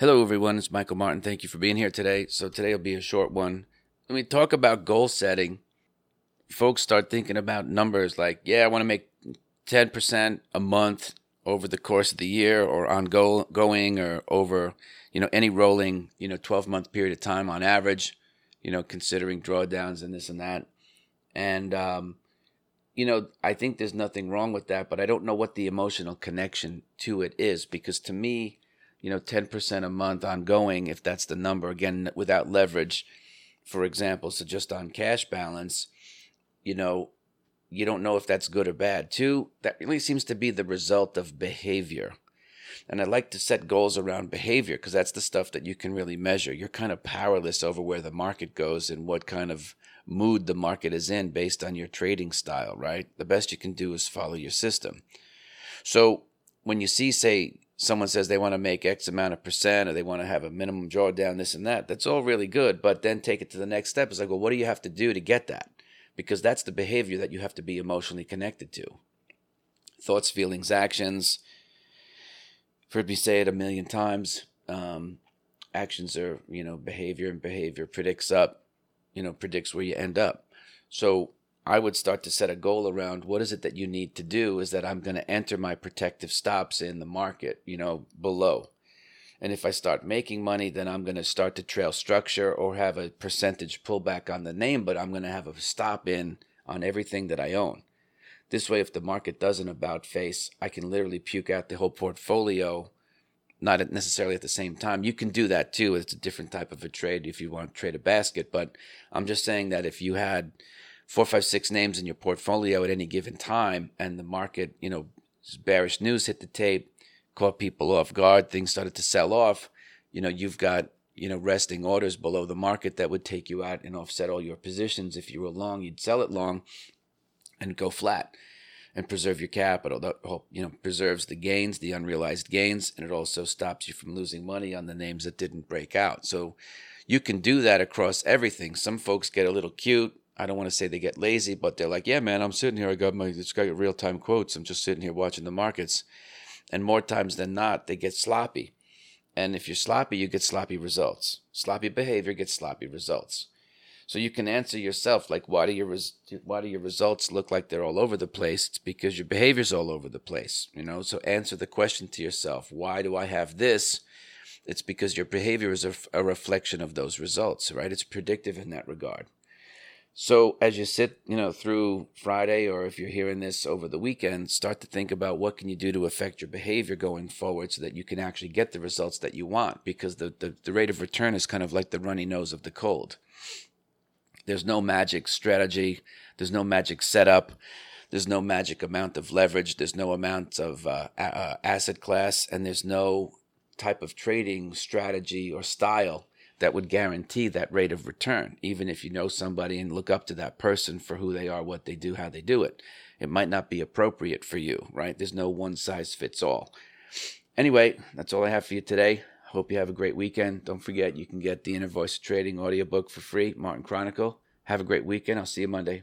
Hello, everyone. It's Michael Martin. Thank you for being here today. So, today will be a short one. When we talk about goal setting, folks start thinking about numbers like, yeah, I want to make 10% a month over the course of the year or ongoing or over, you know, any rolling, you know, 12 month period of time on average, you know, considering drawdowns and this and that. And, um, you know, I think there's nothing wrong with that, but I don't know what the emotional connection to it is because to me, you know, 10% a month ongoing, if that's the number, again, without leverage, for example, so just on cash balance, you know, you don't know if that's good or bad. Two, that really seems to be the result of behavior. And I like to set goals around behavior because that's the stuff that you can really measure. You're kind of powerless over where the market goes and what kind of mood the market is in based on your trading style, right? The best you can do is follow your system. So when you see, say, someone says they want to make X amount of percent or they want to have a minimum drawdown, this and that, that's all really good. But then take it to the next step. It's like, well, what do you have to do to get that? Because that's the behavior that you have to be emotionally connected to. Thoughts, feelings, actions. You've heard me say it a million times. Um, actions are, you know, behavior, and behavior predicts up you know, predicts where you end up. So I would start to set a goal around what is it that you need to do is that I'm going to enter my protective stops in the market, you know, below. And if I start making money, then I'm going to start to trail structure or have a percentage pullback on the name, but I'm going to have a stop in on everything that I own. This way, if the market doesn't about face, I can literally puke out the whole portfolio not necessarily at the same time. You can do that too. It's a different type of a trade if you want to trade a basket. But I'm just saying that if you had four, five, six names in your portfolio at any given time and the market, you know, bearish news hit the tape, caught people off guard, things started to sell off, you know, you've got, you know, resting orders below the market that would take you out and offset all your positions. If you were long, you'd sell it long and go flat and preserve your capital. That you know preserves the gains, the unrealized gains, and it also stops you from losing money on the names that didn't break out. So you can do that across everything. Some folks get a little cute. I don't want to say they get lazy, but they're like, "Yeah, man, I'm sitting here. I got my it's got real time quotes. I'm just sitting here watching the markets." And more times than not, they get sloppy. And if you're sloppy, you get sloppy results. Sloppy behavior gets sloppy results. So you can answer yourself like, why do your res- why do your results look like they're all over the place? It's because your behavior's all over the place. You know. So answer the question to yourself: Why do I have this? It's because your behavior is a, a reflection of those results, right? It's predictive in that regard. So as you sit, you know, through Friday, or if you're hearing this over the weekend, start to think about what can you do to affect your behavior going forward, so that you can actually get the results that you want. Because the the, the rate of return is kind of like the runny nose of the cold. There's no magic strategy. There's no magic setup. There's no magic amount of leverage. There's no amount of uh, uh, asset class, and there's no type of trading strategy or style that would guarantee that rate of return. Even if you know somebody and look up to that person for who they are, what they do, how they do it, it might not be appropriate for you, right? There's no one size fits all. Anyway, that's all I have for you today. Hope you have a great weekend. Don't forget, you can get the Inner Voice Trading audiobook for free, Martin Kronicle. Have a great weekend. I'll see you Monday.